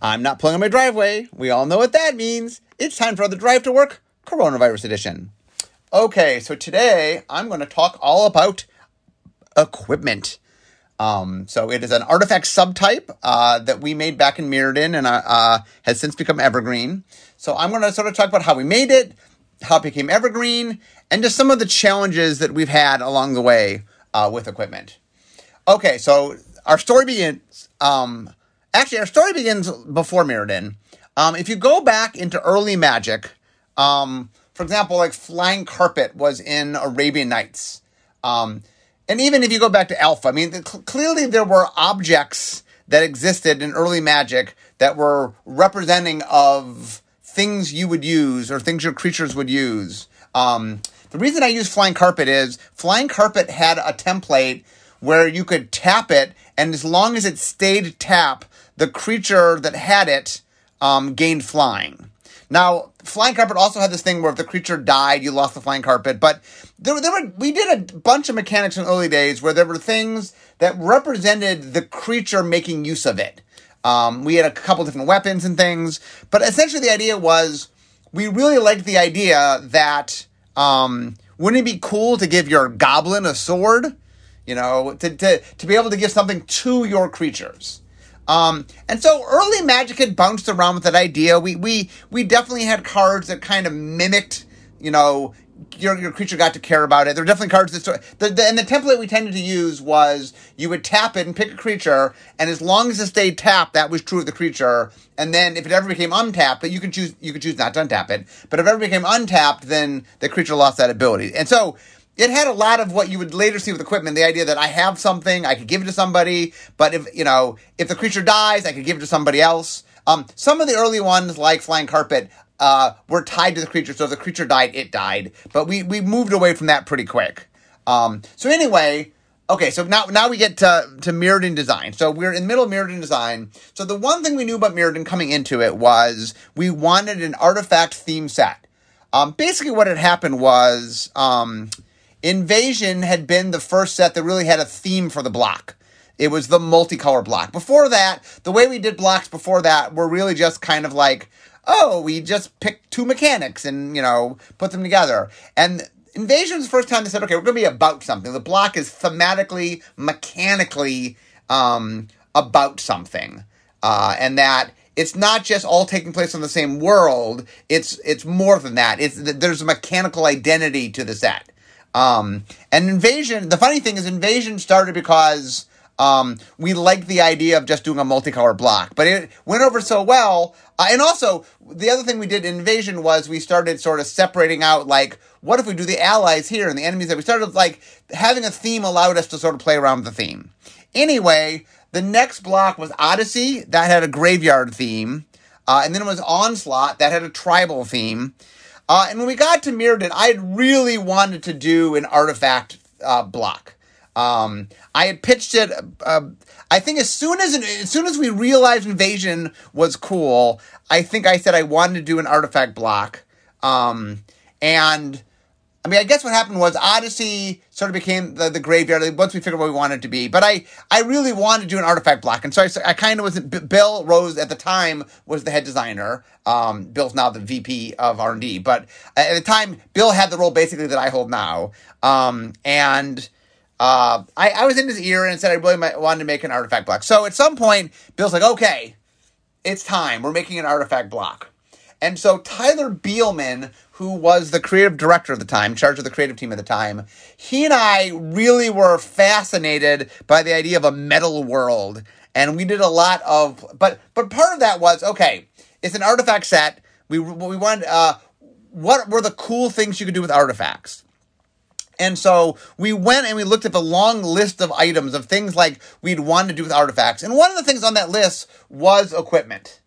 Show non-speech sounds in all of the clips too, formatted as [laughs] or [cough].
I'm not pulling on my driveway. We all know what that means. It's time for the Drive to Work Coronavirus Edition. Okay, so today I'm going to talk all about equipment. Um, so it is an artifact subtype uh, that we made back in Mirrodin and uh, uh, has since become evergreen. So I'm going to sort of talk about how we made it, how it became evergreen, and just some of the challenges that we've had along the way uh, with equipment. Okay, so our story begins. Um, actually, our story begins before Mirrodin. Um, if you go back into early magic, um, for example, like Flying Carpet was in Arabian Nights. Um, and even if you go back to Alpha, I mean, the, clearly there were objects that existed in early magic that were representing of things you would use or things your creatures would use. Um, the reason I use Flying Carpet is Flying Carpet had a template where you could tap it, and as long as it stayed tap, the creature that had it um, gained flying. Now, flying carpet also had this thing where if the creature died, you lost the flying carpet. But there, there were we did a bunch of mechanics in early days where there were things that represented the creature making use of it. Um, we had a couple different weapons and things, but essentially the idea was we really liked the idea that um, wouldn't it be cool to give your goblin a sword? You know, to, to, to be able to give something to your creatures. Um, and so early Magic had bounced around with that idea. We we we definitely had cards that kind of mimicked, you know, your, your creature got to care about it. There were definitely cards that the, the, and the template we tended to use was you would tap it and pick a creature, and as long as it stayed tapped, that was true of the creature. And then if it ever became untapped, but you can choose you could choose not to untap it. But if it ever became untapped, then the creature lost that ability. And so it had a lot of what you would later see with equipment the idea that i have something i could give it to somebody but if you know if the creature dies i could give it to somebody else. Um, some of the early ones like flying carpet uh, were tied to the creature so if the creature died it died. But we we moved away from that pretty quick. Um, so anyway okay so now now we get to to mirrodin design. So we're in the middle of mirrodin design. So the one thing we knew about mirrodin coming into it was we wanted an artifact theme set. Um, basically what had happened was um, Invasion had been the first set that really had a theme for the block. It was the multicolor block. Before that, the way we did blocks before that were really just kind of like, oh, we just picked two mechanics and, you know, put them together. And Invasion was the first time they said, okay, we're going to be about something. The block is thematically, mechanically um, about something. Uh, and that it's not just all taking place in the same world. It's it's more than that. It's there's a mechanical identity to the set. Um, and Invasion, the funny thing is, Invasion started because um, we liked the idea of just doing a multicolor block, but it went over so well. Uh, and also, the other thing we did in Invasion was we started sort of separating out, like, what if we do the allies here and the enemies that We started, like, having a theme allowed us to sort of play around with the theme. Anyway, the next block was Odyssey, that had a graveyard theme. Uh, and then it was Onslaught, that had a tribal theme. Uh, and when we got to Mirrodin, I had really wanted to do an artifact uh, block. Um, I had pitched it. Uh, I think as soon as as soon as we realized Invasion was cool, I think I said I wanted to do an artifact block. Um, and I mean, I guess what happened was Odyssey sort of became the, the graveyard once we figured what we wanted to be. But I, I really wanted to do an artifact block, and so I, I kind of was. Bill Rose at the time was the head designer. Um, Bill's now the VP of R and D, but at the time, Bill had the role basically that I hold now. Um, and uh, I, I was in his ear and said I really wanted to make an artifact block. So at some point, Bill's like, "Okay, it's time. We're making an artifact block." And so Tyler Bielman, who was the creative director at the time, charge of the creative team at the time, he and I really were fascinated by the idea of a metal world. And we did a lot of, but but part of that was okay. It's an artifact set. We we wanted. Uh, what were the cool things you could do with artifacts? And so we went and we looked at the long list of items of things like we'd want to do with artifacts. And one of the things on that list was equipment.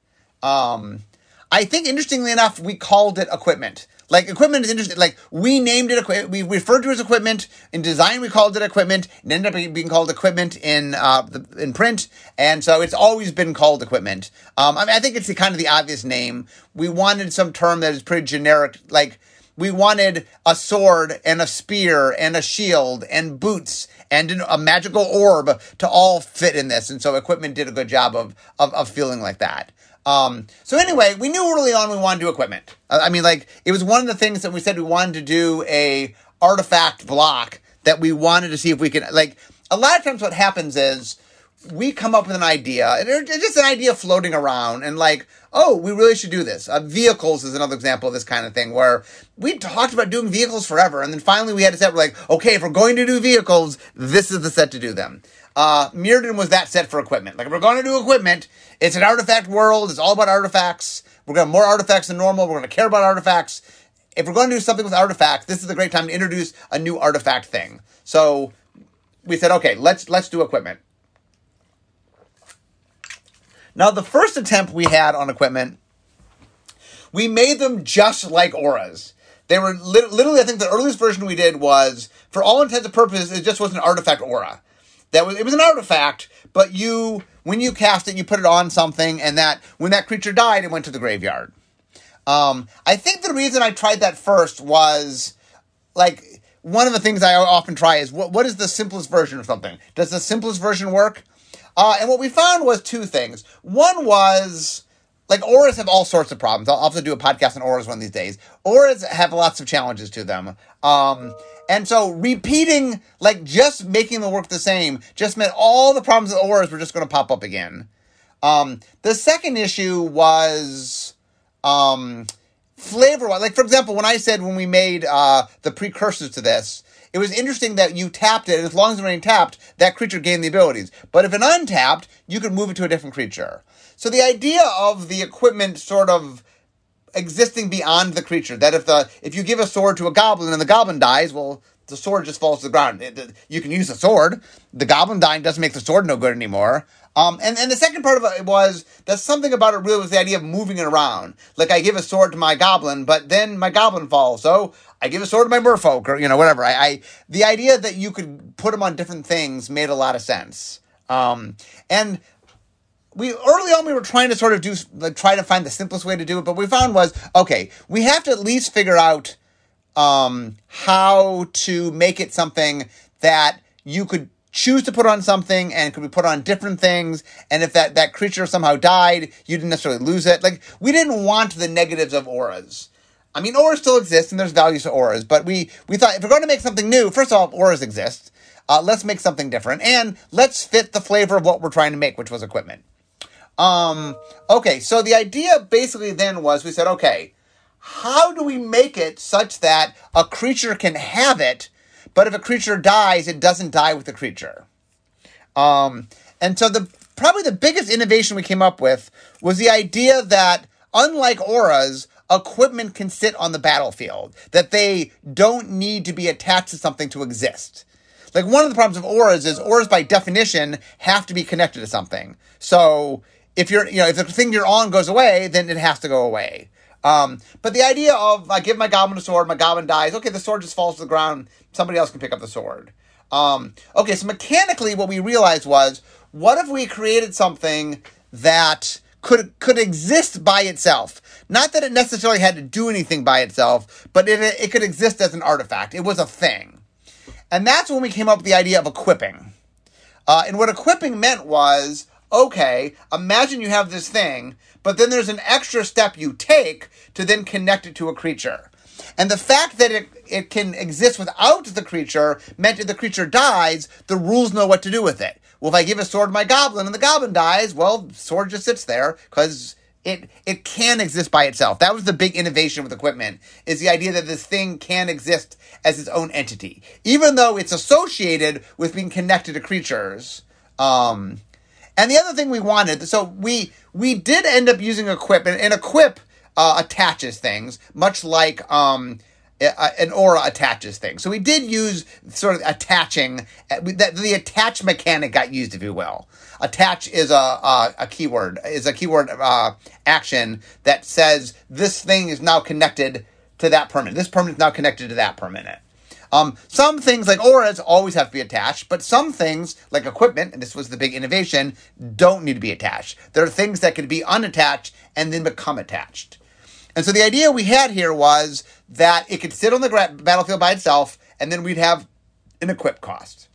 Um, I think interestingly enough, we called it equipment. Like equipment is interesting. Like we named it equipment. We referred to it as equipment in design. We called it equipment. It ended up being called equipment in uh, the, in print, and so it's always been called equipment. Um, I mean, I think it's the kind of the obvious name. We wanted some term that is pretty generic. Like we wanted a sword and a spear and a shield and boots and a magical orb to all fit in this. And so equipment did a good job of, of, of feeling like that. Um, so anyway, we knew early on we wanted to do equipment. I mean, like it was one of the things that we said we wanted to do a artifact block that we wanted to see if we could like. A lot of times, what happens is we come up with an idea, and it's just an idea floating around, and like, oh, we really should do this. Uh, vehicles is another example of this kind of thing where we talked about doing vehicles forever, and then finally we had to set. We're like, okay, if we're going to do vehicles, this is the set to do them. Uh, Mirrodin was that set for equipment. Like, we're going to do equipment, it's an artifact world. It's all about artifacts. We're going to have more artifacts than normal. We're going to care about artifacts. If we're going to do something with artifacts, this is a great time to introduce a new artifact thing. So we said, okay, let's let's do equipment. Now, the first attempt we had on equipment, we made them just like auras. They were literally, I think the earliest version we did was, for all intents and purposes, it just was an artifact aura. That was it was an artifact, but you when you cast it, you put it on something, and that when that creature died, it went to the graveyard. Um, I think the reason I tried that first was like one of the things I often try is what what is the simplest version of something? Does the simplest version work? Uh, and what we found was two things. One was like auras have all sorts of problems. I'll also do a podcast on auras one of these days. Auras have lots of challenges to them. Um, and so repeating, like just making the work the same, just meant all the problems with auras were just going to pop up again. Um, the second issue was um, flavor. Wise. Like for example, when I said when we made uh, the precursors to this, it was interesting that you tapped it, and as long as it remained tapped, that creature gained the abilities. But if it untapped, you could move it to a different creature. So the idea of the equipment sort of existing beyond the creature, that if the if you give a sword to a goblin and the goblin dies, well, the sword just falls to the ground. You can use the sword. The goblin dying doesn't make the sword no good anymore. Um, and, and the second part of it was that something about it really was the idea of moving it around. Like I give a sword to my goblin, but then my goblin falls. So I give a sword to my merfolk or, you know, whatever. I, I the idea that you could put them on different things made a lot of sense. Um, and we early on we were trying to sort of do like, try to find the simplest way to do it, but we found was okay, we have to at least figure out um, how to make it something that you could choose to put on something and could be put on different things. And if that, that creature somehow died, you didn't necessarily lose it. Like, we didn't want the negatives of auras. I mean, auras still exist and there's values to auras, but we, we thought if we're going to make something new, first of all, auras exist. Uh, let's make something different and let's fit the flavor of what we're trying to make, which was equipment. Um, okay, so the idea basically then was we said, okay, how do we make it such that a creature can have it, but if a creature dies, it doesn't die with the creature? Um, and so the probably the biggest innovation we came up with was the idea that unlike auras, equipment can sit on the battlefield, that they don't need to be attached to something to exist. Like one of the problems of auras is auras by definition have to be connected to something. So if you're, you know, if the thing you're on goes away, then it has to go away. Um, but the idea of I give my goblin a sword, my goblin dies. Okay, the sword just falls to the ground. Somebody else can pick up the sword. Um, okay, so mechanically, what we realized was, what if we created something that could could exist by itself? Not that it necessarily had to do anything by itself, but it it could exist as an artifact. It was a thing, and that's when we came up with the idea of equipping. Uh, and what equipping meant was okay, imagine you have this thing, but then there's an extra step you take to then connect it to a creature. And the fact that it, it can exist without the creature meant if the creature dies, the rules know what to do with it. Well, if I give a sword to my goblin and the goblin dies, well, sword just sits there because it it can exist by itself. That was the big innovation with equipment is the idea that this thing can exist as its own entity, even though it's associated with being connected to creatures. Um, and the other thing we wanted, so we we did end up using equip, and, and equip uh, attaches things, much like um, an aura attaches things. So we did use sort of attaching. Uh, that the attach mechanic got used, if you will. Attach is a a, a keyword is a keyword uh, action that says this thing is now connected to that permanent. This permanent is now connected to that permanent. Um, some things like auras always have to be attached, but some things like equipment, and this was the big innovation, don't need to be attached. There are things that can be unattached and then become attached. And so the idea we had here was that it could sit on the gra- battlefield by itself, and then we'd have an equip cost.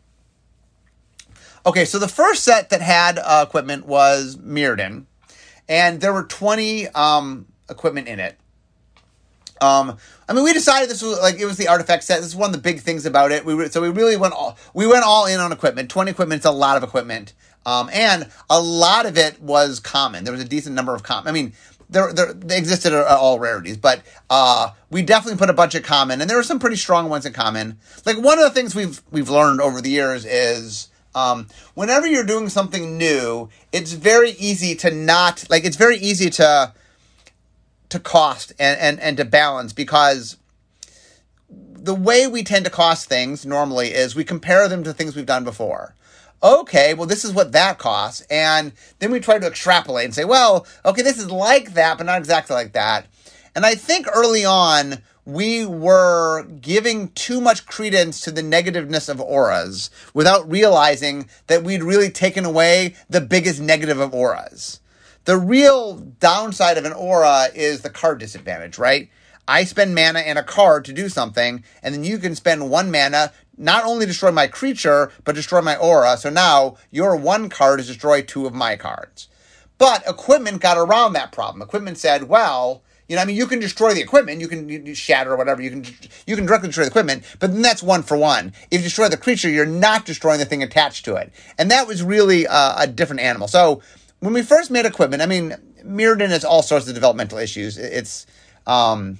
Okay, so the first set that had uh, equipment was Mirrodin, and there were 20 um, equipment in it. Um, I mean, we decided this was like it was the artifact set. This is one of the big things about it. We re- so we really went all we went all in on equipment. Twenty equipment is a lot of equipment, um, and a lot of it was common. There was a decent number of common. I mean, there, there they existed are all rarities, but uh, we definitely put a bunch of common, and there were some pretty strong ones in common. Like one of the things we've we've learned over the years is um, whenever you're doing something new, it's very easy to not like it's very easy to to cost and, and, and to balance because the way we tend to cost things normally is we compare them to things we've done before. Okay, well, this is what that costs. And then we try to extrapolate and say, well, okay, this is like that, but not exactly like that. And I think early on, we were giving too much credence to the negativeness of auras without realizing that we'd really taken away the biggest negative of auras. The real downside of an aura is the card disadvantage, right? I spend mana and a card to do something, and then you can spend one mana, not only destroy my creature, but destroy my aura. So now your one card is destroy two of my cards. But equipment got around that problem. Equipment said, well, you know, I mean, you can destroy the equipment, you can you shatter or whatever, you can you can directly destroy the equipment, but then that's one for one. If you destroy the creature, you're not destroying the thing attached to it, and that was really uh, a different animal. So when we first made equipment, I mean, Mirrodin has all sorts of developmental issues. It's, um,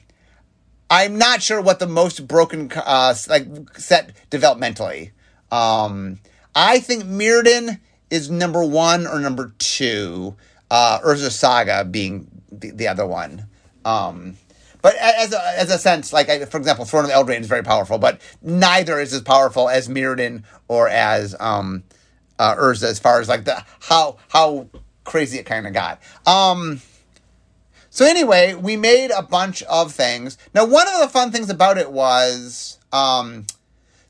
I'm not sure what the most broken uh, like set developmentally. Um, I think Mirrodin is number one or number two. Uh, Urza Saga being the, the other one. Um, but as a, as a sense, like I, for example, Throne of Eldraine is very powerful, but neither is as powerful as Mirrodin or as um, uh, Urza as far as like the how how crazy it kind of got. Um, so anyway, we made a bunch of things. Now, one of the fun things about it was um,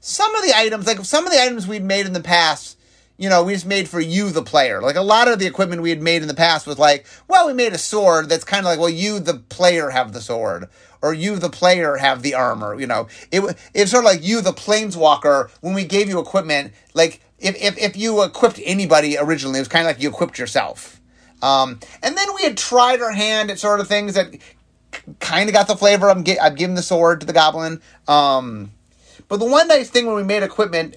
some of the items, like some of the items we'd made in the past, you know, we just made for you, the player. Like a lot of the equipment we had made in the past was like, well, we made a sword that's kind of like, well, you, the player, have the sword. Or you, the player, have the armor. You know, it it's sort of like you, the planeswalker. When we gave you equipment, like if, if, if you equipped anybody originally, it was kind of like you equipped yourself. Um, and then we had tried our hand at sort of things that kind of got the flavor. I'm, I'm giving the sword to the goblin. Um, but the one nice thing when we made equipment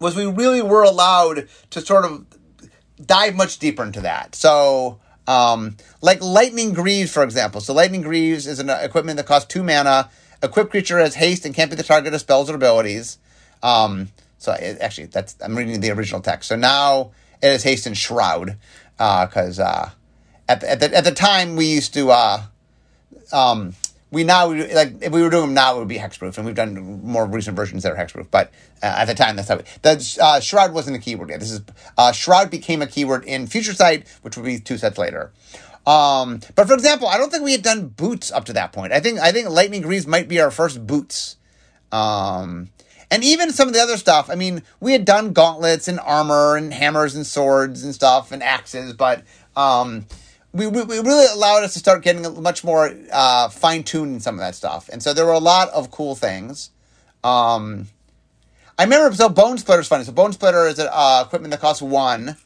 was we really were allowed to sort of dive much deeper into that. So, um, like Lightning Greaves, for example. So, Lightning Greaves is an equipment that costs two mana. Equipped creature has haste and can't be the target of spells or abilities. Um, so it, actually, that's I'm reading the original text. So now it is haste and shroud because uh, uh, at the, at the at the time we used to uh, um, we now like if we were doing them now it would be hexproof, and we've done more recent versions that are hexproof. But uh, at the time, that's how we, the uh, shroud wasn't a keyword yet. This is uh, shroud became a keyword in future sight, which would be two sets later. Um, but for example, I don't think we had done boots up to that point. I think I think lightning greaves might be our first boots. Um, and even some of the other stuff, I mean, we had done gauntlets and armor and hammers and swords and stuff and axes, but um, we, we, we really allowed us to start getting much more uh, fine tuned in some of that stuff. And so there were a lot of cool things. Um, I remember, so Bone Splitter is funny. So Bone Splitter is an uh, equipment that costs one.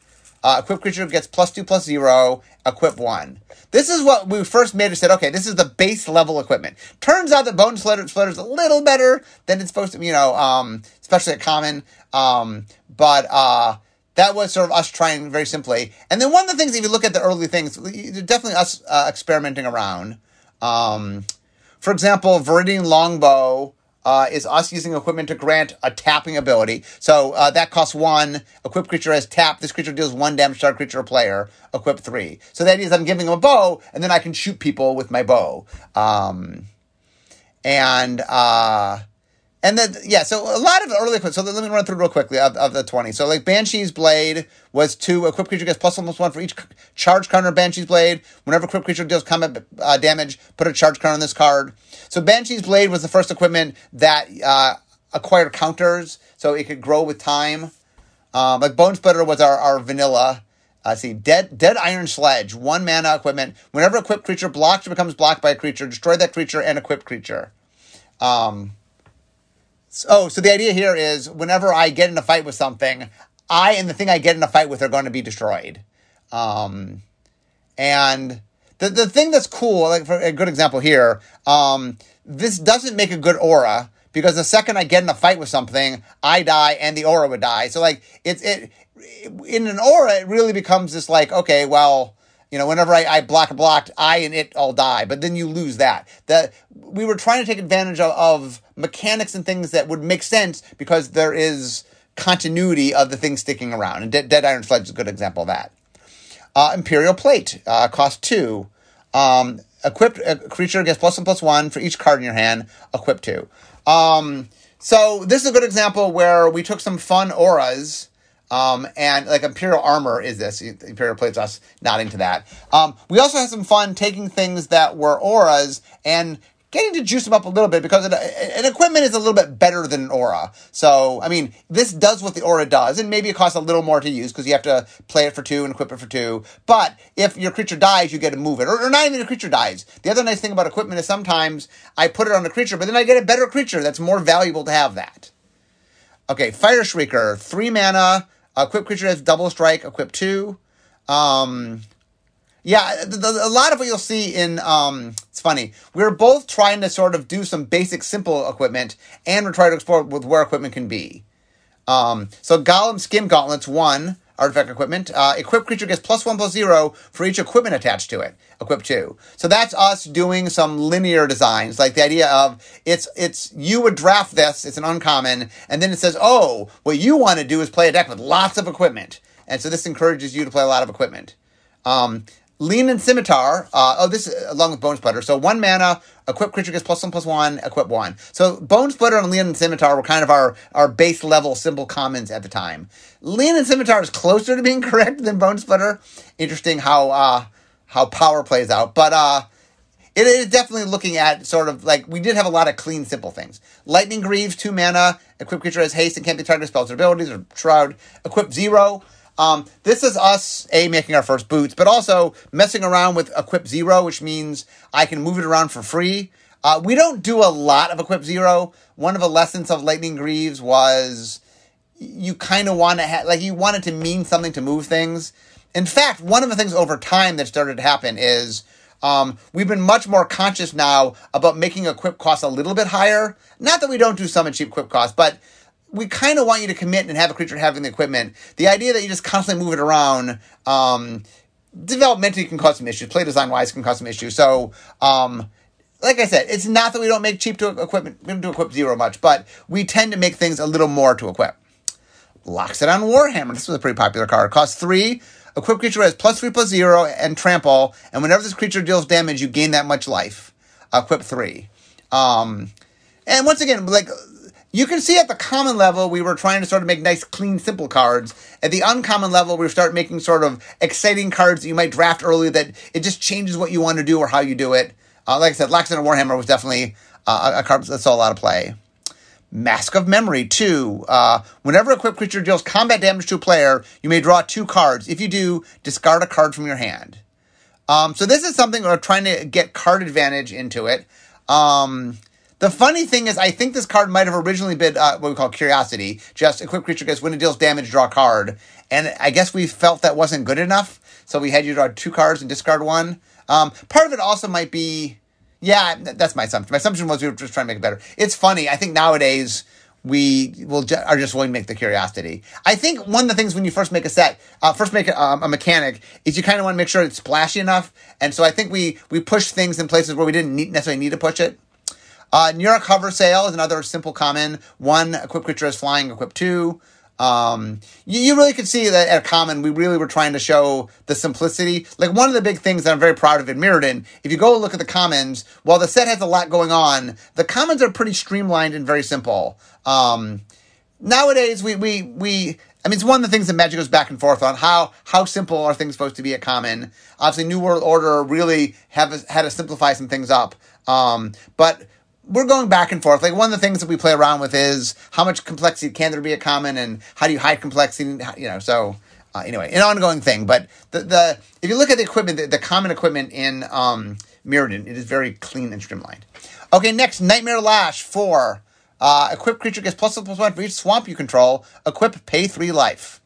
Uh, equip creature gets plus two plus zero, equip one. This is what we first made. It said, okay, this is the base level equipment. Turns out that Bone Splitter, Splitter is a little better than it's supposed to, you know, um, especially at common. Um, but uh, that was sort of us trying very simply. And then one of the things, if you look at the early things, definitely us uh, experimenting around. Um, for example, Viridian Longbow uh, is us using equipment to grant a tapping ability. So uh, that costs one. Equipped creature has tap. This creature deals one damage to our creature or player. Equip three. So that is I'm giving them a bow, and then I can shoot people with my bow. Um, and uh, and then yeah, so a lot of early equipment. So let me run through real quickly of, of the twenty. So like Banshee's Blade was two. Equipped creature gets plus one plus one for each charge on Banshee's Blade. Whenever equipped creature deals combat uh, damage, put a charge card on this card. So Banshee's Blade was the first equipment that uh, acquired counters, so it could grow with time. Um, like Bone Splitter was our, our vanilla Uh, see, dead dead iron sledge, one mana equipment. Whenever equipped creature blocks or becomes blocked by a creature, destroy that creature and equipped creature. Um, so, oh, so the idea here is whenever I get in a fight with something, I and the thing I get in a fight with are going to be destroyed. Um, and the the thing that's cool, like for a good example here, um, this doesn't make a good aura because the second I get in a fight with something, I die and the aura would die. So like it's it in an aura, it really becomes this like okay, well. You know, whenever I, I block blocked, I and it all die, but then you lose that. That we were trying to take advantage of, of mechanics and things that would make sense because there is continuity of the thing sticking around. And Dead, Dead Iron Sledge is a good example of that. Uh, Imperial Plate uh, cost two. Um, equipped a creature gets plus one plus one for each card in your hand. Equip two. Um, so this is a good example where we took some fun auras. Um, and like Imperial Armor is this. Imperial Plate's us nodding to that. Um, we also had some fun taking things that were auras and getting to juice them up a little bit because it, an equipment is a little bit better than an aura. So, I mean, this does what the aura does, and maybe it costs a little more to use because you have to play it for two and equip it for two. But if your creature dies, you get to move it, or, or not even a creature dies. The other nice thing about equipment is sometimes I put it on a creature, but then I get a better creature that's more valuable to have that. Okay, Fire Shrieker, three mana, equip creature has double strike, equip two. Um, yeah, the, the, a lot of what you'll see in um, it's funny. We're both trying to sort of do some basic, simple equipment, and we're trying to explore with where equipment can be. Um, so Golem Skin Gauntlets one artifact equipment. Uh, equipped creature gets plus one plus zero for each equipment attached to it. Equip two. So that's us doing some linear designs, like the idea of it's it's you would draft this. It's an uncommon, and then it says, oh, what you want to do is play a deck with lots of equipment, and so this encourages you to play a lot of equipment. Um, Leonin Scimitar. Uh, oh, this along with Bone Splitter. So one mana, equip creature gets plus one plus one, equip one. So Bone Splitter and Leonin Scimitar were kind of our, our base level simple commons at the time. Leonin Scimitar is closer to being [laughs] correct than Bone Splitter. Interesting how uh, how power plays out, but uh, it is definitely looking at sort of like we did have a lot of clean, simple things. Lightning Greaves, two mana, equip creature has haste and can't be targeted spells or abilities or shroud. Equip zero. Um, this is us, A, making our first boots, but also messing around with Equip Zero, which means I can move it around for free. Uh, we don't do a lot of Equip Zero. One of the lessons of Lightning Greaves was you kind of want to have, like, you want it to mean something to move things. In fact, one of the things over time that started to happen is um, we've been much more conscious now about making equip costs a little bit higher. Not that we don't do some at cheap equip costs, but we kind of want you to commit and have a creature having the equipment. The idea that you just constantly move it around, um, developmentally can cause some issues. Play design wise can cause some issues. So, um, like I said, it's not that we don't make cheap to equipment, we don't do equip zero much, but we tend to make things a little more to equip. Loxodon Warhammer. This was a pretty popular card. Costs three. Equip creature has plus three plus zero and trample, and whenever this creature deals damage, you gain that much life. Equip three. Um, and once again, like you can see at the common level, we were trying to sort of make nice, clean, simple cards. At the uncommon level, we start making sort of exciting cards that you might draft early that it just changes what you want to do or how you do it. Uh, like I said, Loxodon Warhammer was definitely uh, a card that saw a lot of play. Mask of Memory, too. Uh, whenever a equipped creature deals combat damage to a player, you may draw two cards. If you do, discard a card from your hand. Um, so this is something we're trying to get card advantage into it. Um, the funny thing is, I think this card might have originally been uh, what we call Curiosity. Just equipped creature gets when it deals damage, draw a card. And I guess we felt that wasn't good enough, so we had you draw two cards and discard one. Um, part of it also might be, yeah, that's my assumption. My assumption was we were just trying to make it better. It's funny. I think nowadays we will ju- are just willing to make the curiosity. I think one of the things when you first make a set, uh, first make a, um, a mechanic, is you kind of want to make sure it's splashy enough. And so I think we we push things in places where we didn't need, necessarily need to push it. Uh, Neurok Hoversail is another simple common. One equipped creature is flying, equipped two. Um, you, you, really could see that at Common, we really were trying to show the simplicity. Like one of the big things that I'm very proud of in Mirrodin, if you go look at the Commons, while the set has a lot going on, the Commons are pretty streamlined and very simple. Um, nowadays, we, we, we, I mean, it's one of the things that Magic goes back and forth on how how simple are things supposed to be at Common. Obviously, New World Order really have had to simplify some things up. Um, but we're going back and forth. Like one of the things that we play around with is how much complexity can there be a common, and how do you hide complexity? You know, so uh, anyway, an ongoing thing. But the, the if you look at the equipment, the, the common equipment in um, Mirrodin, it is very clean and streamlined. Okay, next, Nightmare Lash 4. Uh, equip creature gets plus one plus one for each swamp you control. Equip pay three life.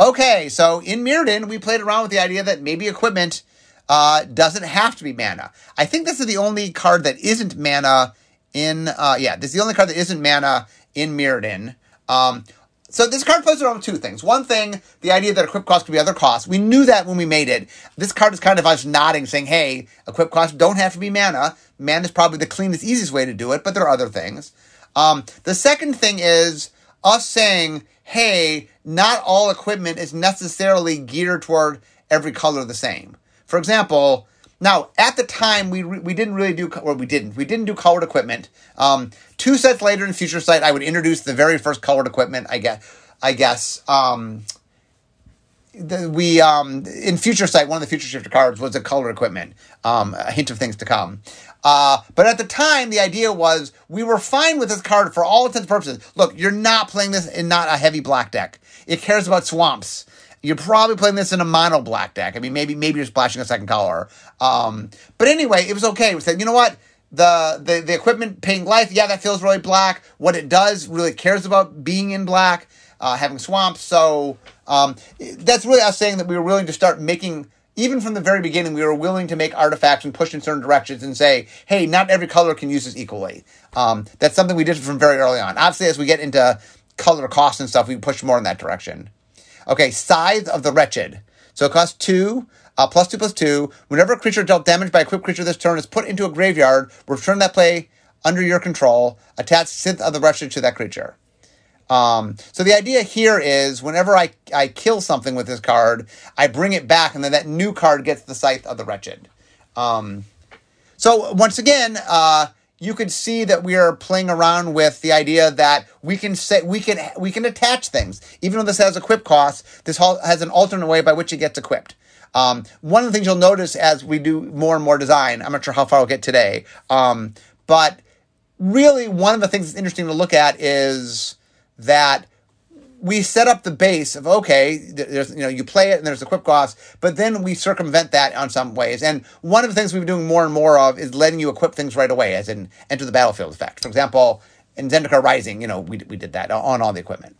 Okay, so in Mirrodin, we played around with the idea that maybe equipment uh, doesn't have to be mana. I think this is the only card that isn't mana in. Uh, yeah, this is the only card that isn't mana in Mirrodin. Um, so this card plays around with two things. One thing, the idea that equip cost could be other costs. We knew that when we made it. This card is kind of us nodding, saying, "Hey, equip costs don't have to be mana. Mana is probably the cleanest, easiest way to do it, but there are other things." Um, the second thing is us saying, "Hey, not all equipment is necessarily geared toward every color the same." For example, now at the time we re- we didn't really do or we didn't we didn't do colored equipment. Um, two sets later in Future Sight, I would introduce the very first colored equipment. I guess I guess. Um, the, we um, in Future Sight, one of the Future Shifter cards was a color equipment, um, a hint of things to come. Uh, but at the time, the idea was we were fine with this card for all intents and purposes. Look, you're not playing this in not a heavy black deck. It cares about swamps. You're probably playing this in a mono black deck. I mean, maybe maybe you're splashing a second color. Um, but anyway, it was okay. We said, you know what? The, the the equipment paying life, yeah, that feels really black. What it does really cares about being in black, uh, having swamps. So um, that's really us saying that we were willing to start making even from the very beginning, we were willing to make artifacts and push in certain directions and say, hey, not every color can use this equally. Um, that's something we did from very early on. Obviously, as we get into color costs and stuff, we push more in that direction. Okay, Scythe of the Wretched. So it costs two, uh, plus two plus two. Whenever a creature dealt damage by a equipped creature this turn is put into a graveyard, return that play under your control. Attach Scythe of the Wretched to that creature. Um, so the idea here is whenever I, I kill something with this card, I bring it back, and then that new card gets the Scythe of the Wretched. Um, so once again, uh, you could see that we are playing around with the idea that we can say we can we can attach things. Even though this has equip costs, this has an alternate way by which it gets equipped. Um, one of the things you'll notice as we do more and more design, I'm not sure how far we'll get today, um, but really one of the things that's interesting to look at is that we set up the base of okay, there's you know you play it and there's equip costs, but then we circumvent that on some ways. And one of the things we've been doing more and more of is letting you equip things right away, as in enter the battlefield effect. For example, in Zendikar Rising, you know we we did that on all the equipment.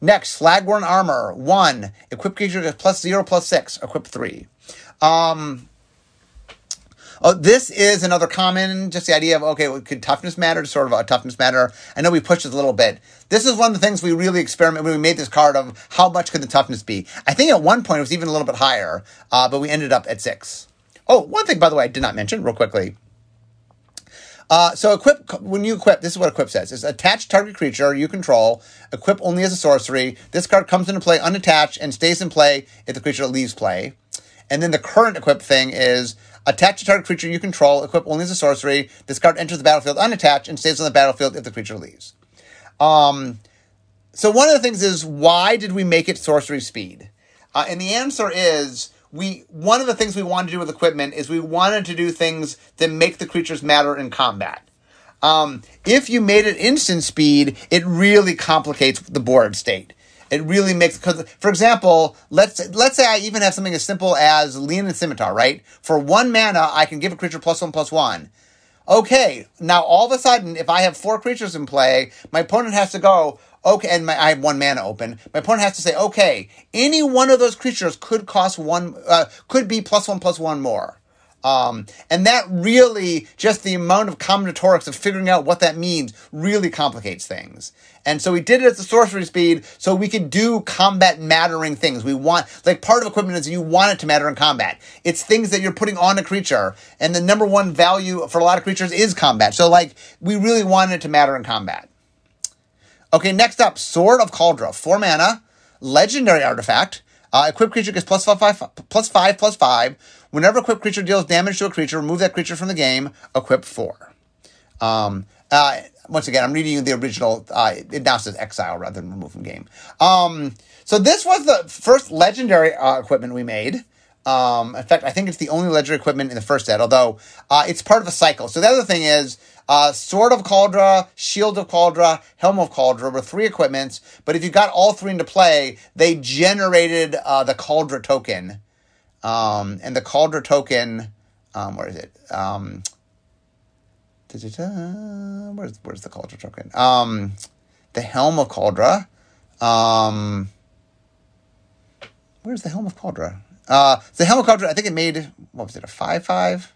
Next, Slagwurm Armor one equip creature plus zero plus six equip three. Um, Oh, this is another common, just the idea of, okay, well, could toughness matter? Sort of a toughness matter. I know we pushed this a little bit. This is one of the things we really experiment when we made this card of how much could the toughness be. I think at one point it was even a little bit higher, uh, but we ended up at six. Oh, one thing, by the way, I did not mention real quickly. Uh, so equip when you equip, this is what equip says: is attach target creature you control. Equip only as a sorcery. This card comes into play unattached and stays in play if the creature leaves play. And then the current equip thing is Attach a target creature you control, equip only as a sorcery. This card enters the battlefield unattached and stays on the battlefield if the creature leaves. Um, so one of the things is why did we make it sorcery speed? Uh, and the answer is we one of the things we wanted to do with equipment is we wanted to do things that make the creatures matter in combat. Um, if you made it instant speed, it really complicates the board state. It really makes because, for example, let's let's say I even have something as simple as Leonin Scimitar, right? For one mana, I can give a creature plus one plus one. Okay, now all of a sudden, if I have four creatures in play, my opponent has to go. Okay, and my, I have one mana open. My opponent has to say, okay, any one of those creatures could cost one, uh, could be plus one plus one more. Um, and that really, just the amount of combinatorics of figuring out what that means really complicates things. And so we did it at the sorcery speed so we could do combat mattering things. We want, like part of equipment is you want it to matter in combat. It's things that you're putting on a creature. And the number one value for a lot of creatures is combat. So like, we really wanted it to matter in combat. Okay, next up, Sword of Kaldra. Four mana, legendary artifact. Uh, equipped creature gets plus five, five, plus five, plus five. Whenever equipped creature deals damage to a creature, remove that creature from the game. Equip four. Um, uh, once again, I'm reading you the original. Uh, it now says exile rather than remove from game. Um, so this was the first legendary uh, equipment we made. Um, in fact, I think it's the only legendary equipment in the first set, although uh, it's part of a cycle. So the other thing is uh, Sword of Kaldra, Shield of Kaldra, Helm of Kaldra were three equipments, but if you got all three into play, they generated uh, the Kaldra token. Um, and the Kaldra token, um, where is it? Um, where's, where's the Kaldra token? Um, the Helm of Kaldra. Um, where's the Helm of Kaldra? Uh, the of I think it made, what was it, a 5 5?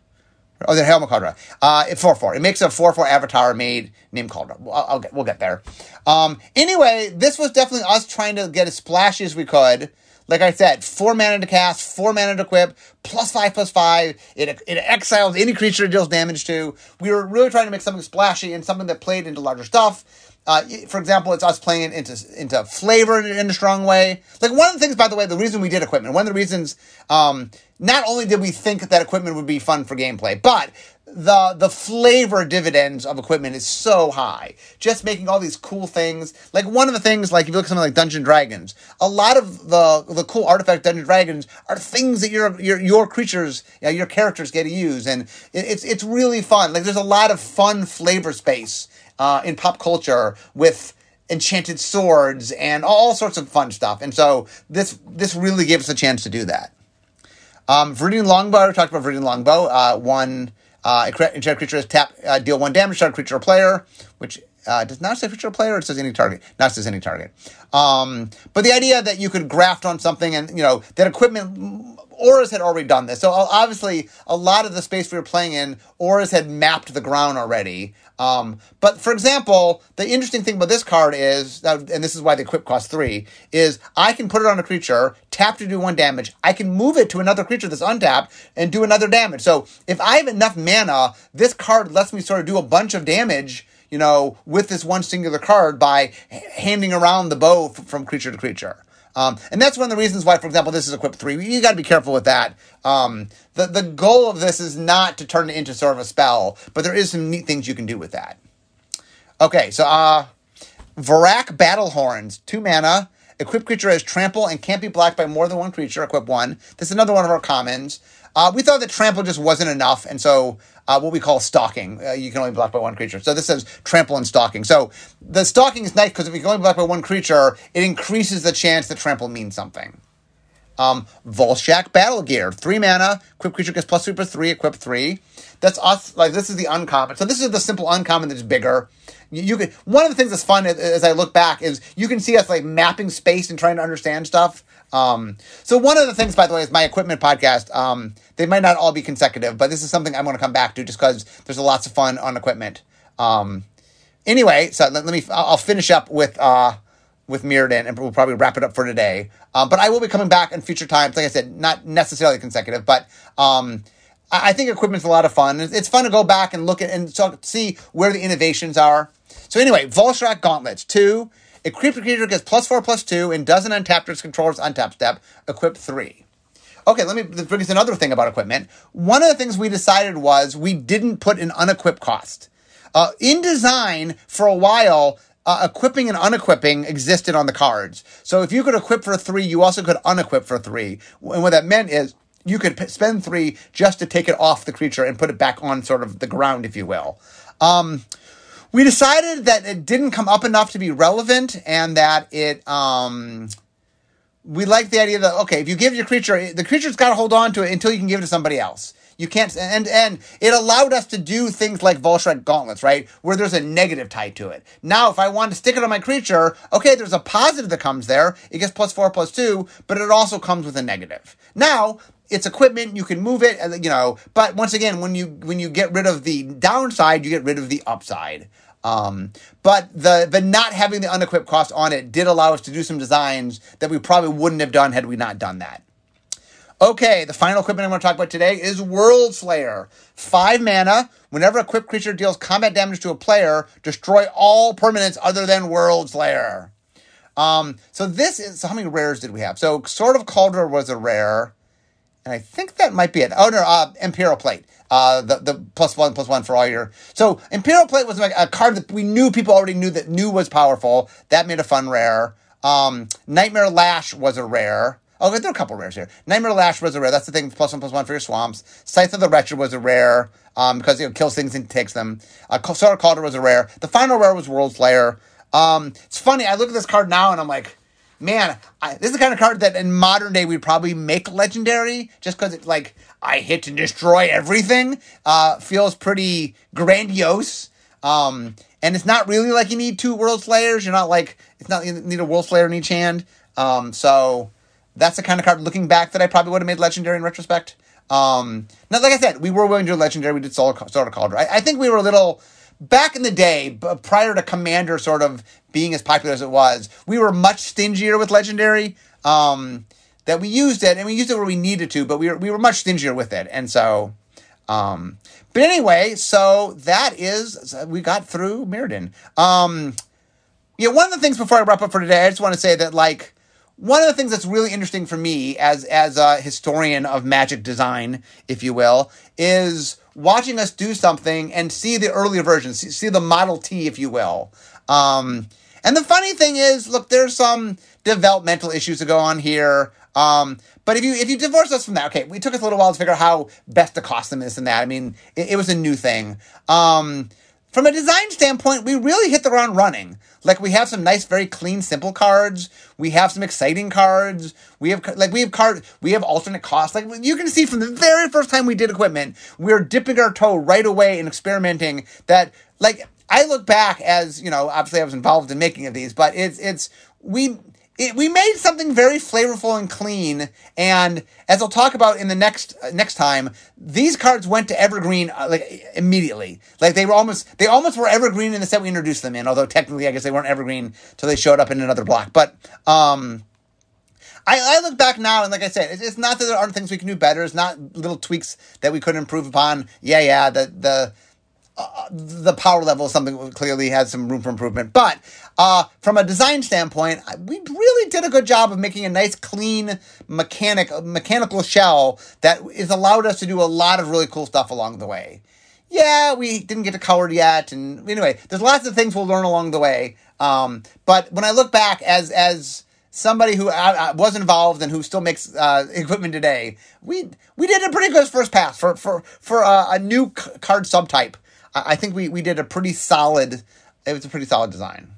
Oh, the Helm of Kaldra. Uh, 4 4. It makes a 4 4 avatar made named Kaldra. I'll, I'll get, we'll get there. Um, anyway, this was definitely us trying to get as splashy as we could. Like I said, four mana to cast, four mana to equip, plus five, plus five. It, it exiles any creature it deals damage to. We were really trying to make something splashy and something that played into larger stuff. Uh, for example, it's us playing into into flavor in a strong way. Like one of the things, by the way, the reason we did equipment, one of the reasons, um, not only did we think that equipment would be fun for gameplay, but the the flavor dividends of equipment is so high. Just making all these cool things. Like one of the things, like if you look at something like Dungeon Dragons, a lot of the the cool artifact Dungeon Dragons are things that your your your creatures, you know, your characters get to use, and it's it's really fun. Like there's a lot of fun flavor space uh, in pop culture with enchanted swords and all sorts of fun stuff. And so this this really gave us a chance to do that. Um, Viridian Longbow, talked about Viridian Longbow. Uh, one uh, enchanted creature is tap, uh, deal one damage to a creature or player, which uh, does not say creature or player, it says any target. Not says any target. Um, but the idea that you could graft on something and, you know, that equipment Auras had already done this. So obviously, a lot of the space we were playing in, Auras had mapped the ground already. Um, but for example, the interesting thing about this card is, and this is why the equip costs three, is I can put it on a creature, tap to do one damage. I can move it to another creature that's untapped and do another damage. So if I have enough mana, this card lets me sort of do a bunch of damage you know, with this one singular card by handing around the bow f- from creature to creature. Um, and that's one of the reasons why, for example, this is equipped three. You got to be careful with that. Um, the the goal of this is not to turn it into sort of a spell, but there is some neat things you can do with that. Okay, so uh, Vorrac Battle Horns, two mana. Equipped creature has trample and can't be blocked by more than one creature. Equip one. This is another one of our commons. Uh, we thought that trample just wasn't enough, and so uh, what we call stalking. Uh, you can only block by one creature. So this says trample and stalking. So the stalking is nice because if you can only block by one creature, it increases the chance that trample means something. Um, Vulshok Battle Gear, three mana, equip creature gets plus three plus three, equip three. That's us. Like this is the uncommon. So this is the simple uncommon that's bigger. You, you could one of the things that's fun as, as I look back is you can see us like mapping space and trying to understand stuff. Um, so one of the things, by the way, is my equipment podcast. Um, they might not all be consecutive, but this is something I'm going to come back to just because there's lots of fun on equipment. Um, anyway, so let, let, me. I'll finish up with uh, with Mirrodin, and we'll probably wrap it up for today. Um, but I will be coming back in future times. Like I said, not necessarily consecutive, but um, I, I think equipment's a lot of fun. It's, it's fun to go back and look at and so, see where the innovations are. So anyway, Vulshok Gauntlets two. Equipped creature gets plus four, plus two, and doesn't untap its controller's untap step. Equip three. Okay, let me bring us another thing about equipment. One of the things we decided was we didn't put an unequip cost. Uh, in design, for a while, uh, equipping and unequipping existed on the cards. So if you could equip for three, you also could unequip for three. And what that meant is you could p- spend three just to take it off the creature and put it back on sort of the ground, if you will. Um, we decided that it didn't come up enough to be relevant and that it um we like the idea that okay if you give your creature the creature's got to hold on to it until you can give it to somebody else. You can't and and it allowed us to do things like Vulshok gauntlets right? Where there's a negative tied to it. Now if i want to stick it on my creature okay there's a positive that comes there. It gets plus four plus two but it also comes with a negative. Now it's equipment you can move it you know but once again when you when you get rid of the downside you get rid of the upside um, but the the not having the unequipped cost on it did allow us to do some designs that we probably wouldn't have done had we not done that. Okay, the final equipment I'm going to talk about today is World Slayer. Five mana. Whenever a equipped creature deals combat damage to a player, destroy all permanents other than World Slayer. Um, so this is so how many rares did we have? So Sword of Kaldra was a rare, and I think that might be it. Oh no, uh, Imperial Plate uh, the, the plus one, plus one for all your. So Imperial Plate was like a card that we knew people already knew that knew was powerful. That made a fun rare. Um, Nightmare Lash was a rare. Oh, there are a couple rares here. Nightmare Lash was a rare. That's the thing. Plus one, plus one for your swamps. Scythe of the Wretched was a rare um, because it kills things and takes them. Uh, Sword Kaldra was a rare. The final rare was World Slayer. Um, it's funny. I look at this card now and I'm like, man, I, this is the kind of card that in modern day we'd probably make legendary just because it's like I hit and destroy everything. Uh, feels pretty grandiose. Um, and it's not really like you need two World Slayers. You're not like it's not you need a World Slayer in each hand. Um, so that's the kind of card looking back that I probably would have made legendary in retrospect. Um, now, like I said, we were willing to do legendary. We did Sword of Kaldra. I, I think we were a little back in the day, prior to Commander sort of being as popular as it was. We were much stingier with legendary. Um, that we used it and we used it where we needed to, but we were we were much stingier with it, and so. Um, but anyway, so that is we got through Mirrodin. Um, yeah, one of the things before I wrap up for today, I just want to say that like one of the things that's really interesting for me as as a historian of magic design, if you will, is watching us do something and see the earlier versions, see, see the Model T, if you will. Um, and the funny thing is, look, there's some developmental issues to go on here. Um, but if you if you divorce us from that, okay, we took us a little while to figure out how best to cost them this and that. I mean, it, it was a new thing. Um, from a design standpoint, we really hit the ground running. Like we have some nice, very clean, simple cards. We have some exciting cards. We have like we have card. We have alternate costs. Like you can see from the very first time we did equipment, we are dipping our toe right away and experimenting. That like I look back as you know, obviously I was involved in making of these, but it's it's we it, we made something very flavorful and clean. And as I'll talk about in the next uh, next time, these cards went to evergreen uh, like immediately. Like they were almost they almost were evergreen in the set we introduced them in. Although technically, I guess they weren't evergreen until they showed up in another block. But um, I, I, look back now and like I said, it's, it's, not that there aren't things we can do better. It's not little tweaks that we could improve upon. Yeah, yeah, the the uh, the power level is something clearly has some room for improvement. But uh, from a design standpoint, we really did a good job of making a nice, clean mechanic mechanical shell that has allowed us to do a lot of really cool stuff along the way. Yeah, we didn't get to color yet, and anyway, there's lots of things we'll learn along the way. Um, but when I look back as as somebody who was involved and who still makes uh, equipment today, we we did a pretty good first pass for for for a, a new card subtype. I think we, we did a pretty solid, it was a pretty solid design.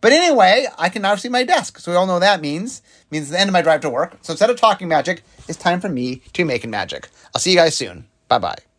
But anyway, I can now see my desk. So we all know that means. It means the end of my drive to work. So instead of talking magic, it's time for me to make magic. I'll see you guys soon. Bye bye.